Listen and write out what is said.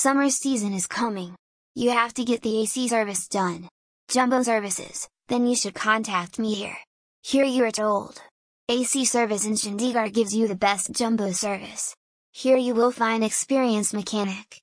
Summer season is coming. You have to get the AC service done. Jumbo Services, then you should contact me here. Here you are told. AC service in Chandigarh gives you the best jumbo service. Here you will find experienced mechanic,